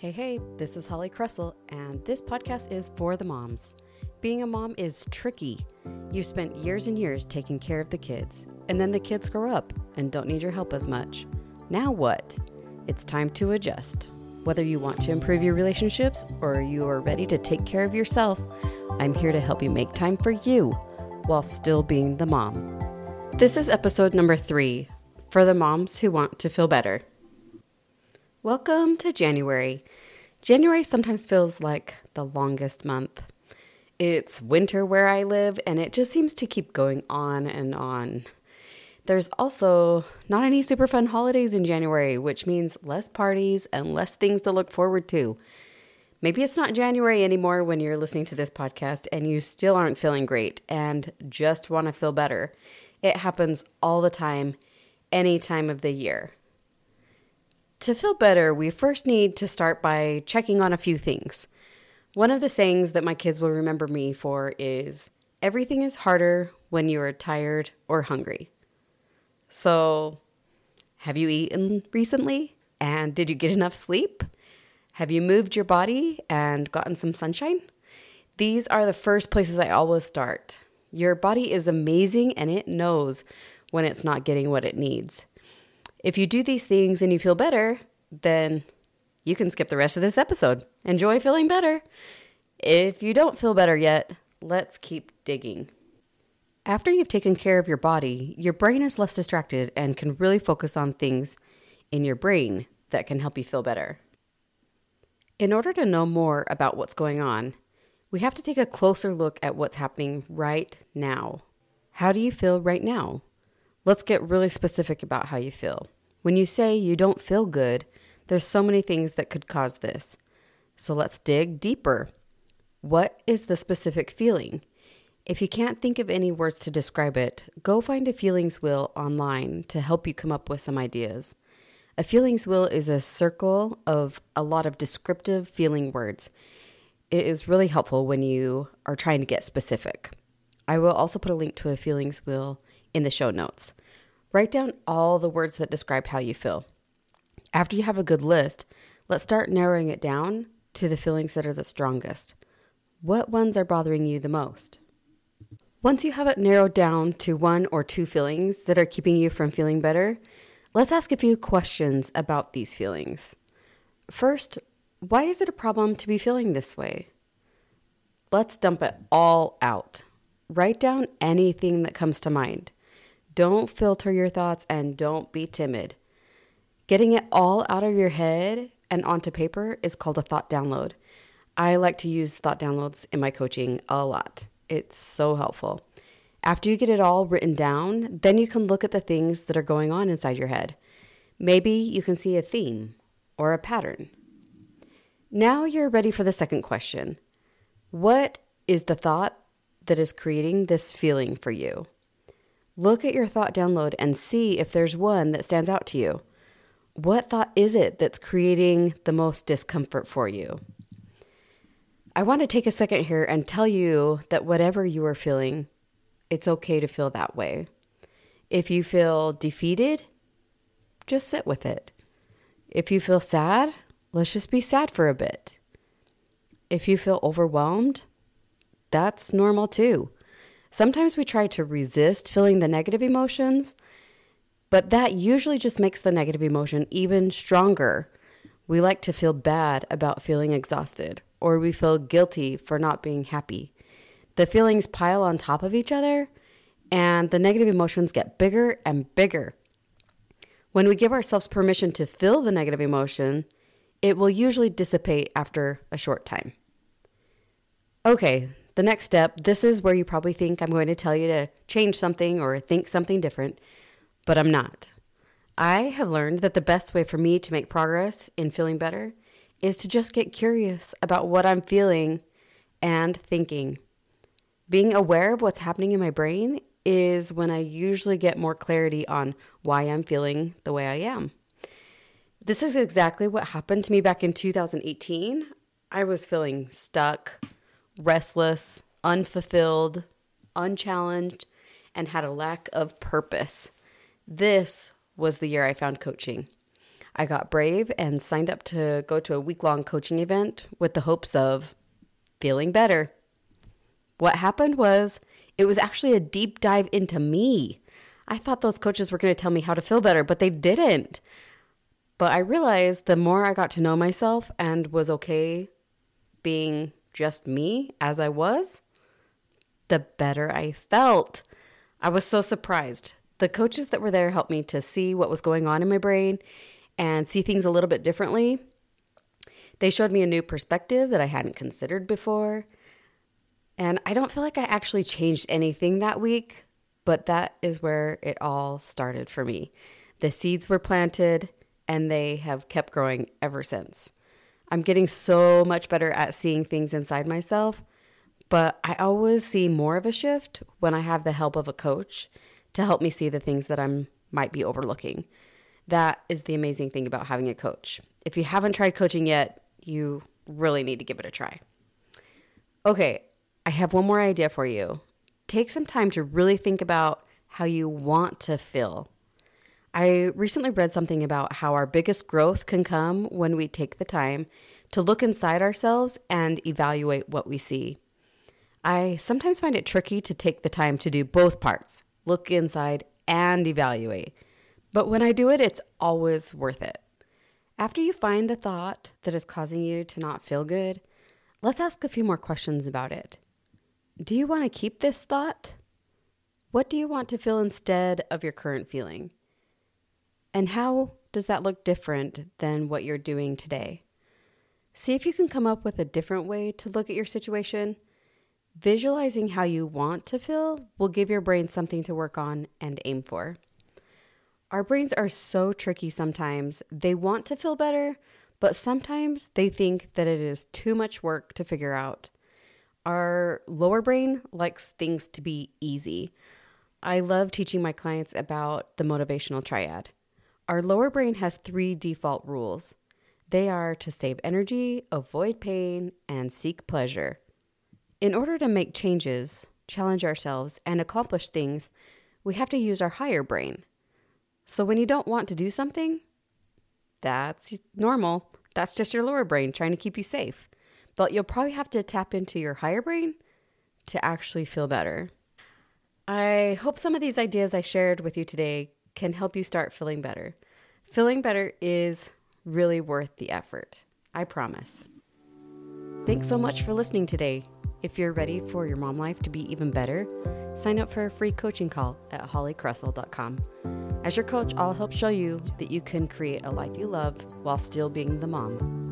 Hey, hey, this is Holly Cressall, and this podcast is for the moms. Being a mom is tricky. You've spent years and years taking care of the kids, and then the kids grow up and don't need your help as much. Now what? It's time to adjust. Whether you want to improve your relationships or you are ready to take care of yourself, I'm here to help you make time for you while still being the mom. This is episode number three for the moms who want to feel better. Welcome to January. January sometimes feels like the longest month. It's winter where I live, and it just seems to keep going on and on. There's also not any super fun holidays in January, which means less parties and less things to look forward to. Maybe it's not January anymore when you're listening to this podcast and you still aren't feeling great and just want to feel better. It happens all the time, any time of the year. To feel better, we first need to start by checking on a few things. One of the sayings that my kids will remember me for is everything is harder when you are tired or hungry. So, have you eaten recently? And did you get enough sleep? Have you moved your body and gotten some sunshine? These are the first places I always start. Your body is amazing and it knows when it's not getting what it needs. If you do these things and you feel better, then you can skip the rest of this episode. Enjoy feeling better. If you don't feel better yet, let's keep digging. After you've taken care of your body, your brain is less distracted and can really focus on things in your brain that can help you feel better. In order to know more about what's going on, we have to take a closer look at what's happening right now. How do you feel right now? Let's get really specific about how you feel. When you say you don't feel good, there's so many things that could cause this. So let's dig deeper. What is the specific feeling? If you can't think of any words to describe it, go find a feelings wheel online to help you come up with some ideas. A feelings wheel is a circle of a lot of descriptive feeling words. It is really helpful when you are trying to get specific. I will also put a link to a feelings wheel in the show notes. Write down all the words that describe how you feel. After you have a good list, let's start narrowing it down to the feelings that are the strongest. What ones are bothering you the most? Once you have it narrowed down to one or two feelings that are keeping you from feeling better, let's ask a few questions about these feelings. First, why is it a problem to be feeling this way? Let's dump it all out. Write down anything that comes to mind. Don't filter your thoughts and don't be timid. Getting it all out of your head and onto paper is called a thought download. I like to use thought downloads in my coaching a lot. It's so helpful. After you get it all written down, then you can look at the things that are going on inside your head. Maybe you can see a theme or a pattern. Now you're ready for the second question What is the thought that is creating this feeling for you? Look at your thought download and see if there's one that stands out to you. What thought is it that's creating the most discomfort for you? I want to take a second here and tell you that whatever you are feeling, it's okay to feel that way. If you feel defeated, just sit with it. If you feel sad, let's just be sad for a bit. If you feel overwhelmed, that's normal too. Sometimes we try to resist feeling the negative emotions, but that usually just makes the negative emotion even stronger. We like to feel bad about feeling exhausted, or we feel guilty for not being happy. The feelings pile on top of each other, and the negative emotions get bigger and bigger. When we give ourselves permission to feel the negative emotion, it will usually dissipate after a short time. Okay, the next step this is where you probably think I'm going to tell you to change something or think something different, but I'm not. I have learned that the best way for me to make progress in feeling better is to just get curious about what I'm feeling and thinking. Being aware of what's happening in my brain is when I usually get more clarity on why I'm feeling the way I am. This is exactly what happened to me back in 2018. I was feeling stuck, restless, unfulfilled, unchallenged, and had a lack of purpose. This was the year I found coaching. I got brave and signed up to go to a week long coaching event with the hopes of feeling better. What happened was it was actually a deep dive into me. I thought those coaches were going to tell me how to feel better, but they didn't. But I realized the more I got to know myself and was okay being just me as I was, the better I felt. I was so surprised. The coaches that were there helped me to see what was going on in my brain and see things a little bit differently. They showed me a new perspective that I hadn't considered before. And I don't feel like I actually changed anything that week, but that is where it all started for me. The seeds were planted and they have kept growing ever since. I'm getting so much better at seeing things inside myself, but I always see more of a shift when I have the help of a coach to help me see the things that I might be overlooking. That is the amazing thing about having a coach. If you haven't tried coaching yet, you really need to give it a try. Okay, I have one more idea for you. Take some time to really think about how you want to feel. I recently read something about how our biggest growth can come when we take the time to look inside ourselves and evaluate what we see. I sometimes find it tricky to take the time to do both parts look inside and evaluate. But when I do it, it's always worth it. After you find the thought that is causing you to not feel good, let's ask a few more questions about it. Do you want to keep this thought? What do you want to feel instead of your current feeling? And how does that look different than what you're doing today? See if you can come up with a different way to look at your situation. Visualizing how you want to feel will give your brain something to work on and aim for. Our brains are so tricky sometimes. They want to feel better, but sometimes they think that it is too much work to figure out. Our lower brain likes things to be easy. I love teaching my clients about the motivational triad. Our lower brain has three default rules they are to save energy, avoid pain, and seek pleasure. In order to make changes, challenge ourselves, and accomplish things, we have to use our higher brain. So when you don't want to do something, that's normal. That's just your lower brain trying to keep you safe. But you'll probably have to tap into your higher brain to actually feel better. I hope some of these ideas I shared with you today can help you start feeling better. Feeling better is really worth the effort. I promise. Thanks so much for listening today. If you're ready for your mom life to be even better, sign up for a free coaching call at hollycressall.com. As your coach, I'll help show you that you can create a life you love while still being the mom